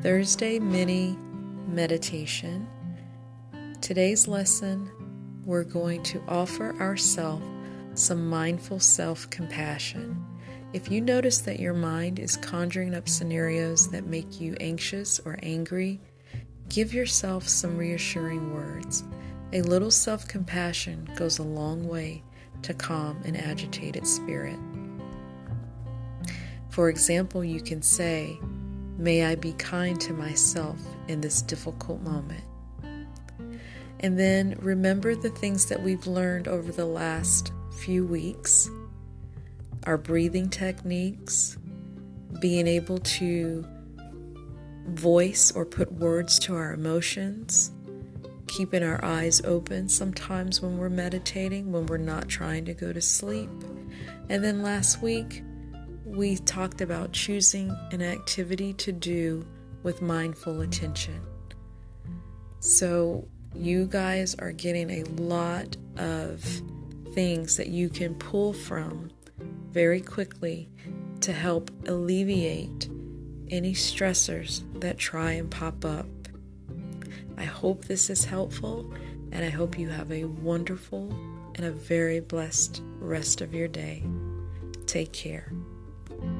Thursday mini meditation. Today's lesson, we're going to offer ourselves some mindful self compassion. If you notice that your mind is conjuring up scenarios that make you anxious or angry, give yourself some reassuring words. A little self compassion goes a long way to calm an agitated spirit. For example, you can say, May I be kind to myself in this difficult moment. And then remember the things that we've learned over the last few weeks our breathing techniques, being able to voice or put words to our emotions, keeping our eyes open sometimes when we're meditating, when we're not trying to go to sleep. And then last week, we talked about choosing an activity to do with mindful attention. So, you guys are getting a lot of things that you can pull from very quickly to help alleviate any stressors that try and pop up. I hope this is helpful, and I hope you have a wonderful and a very blessed rest of your day. Take care thank you.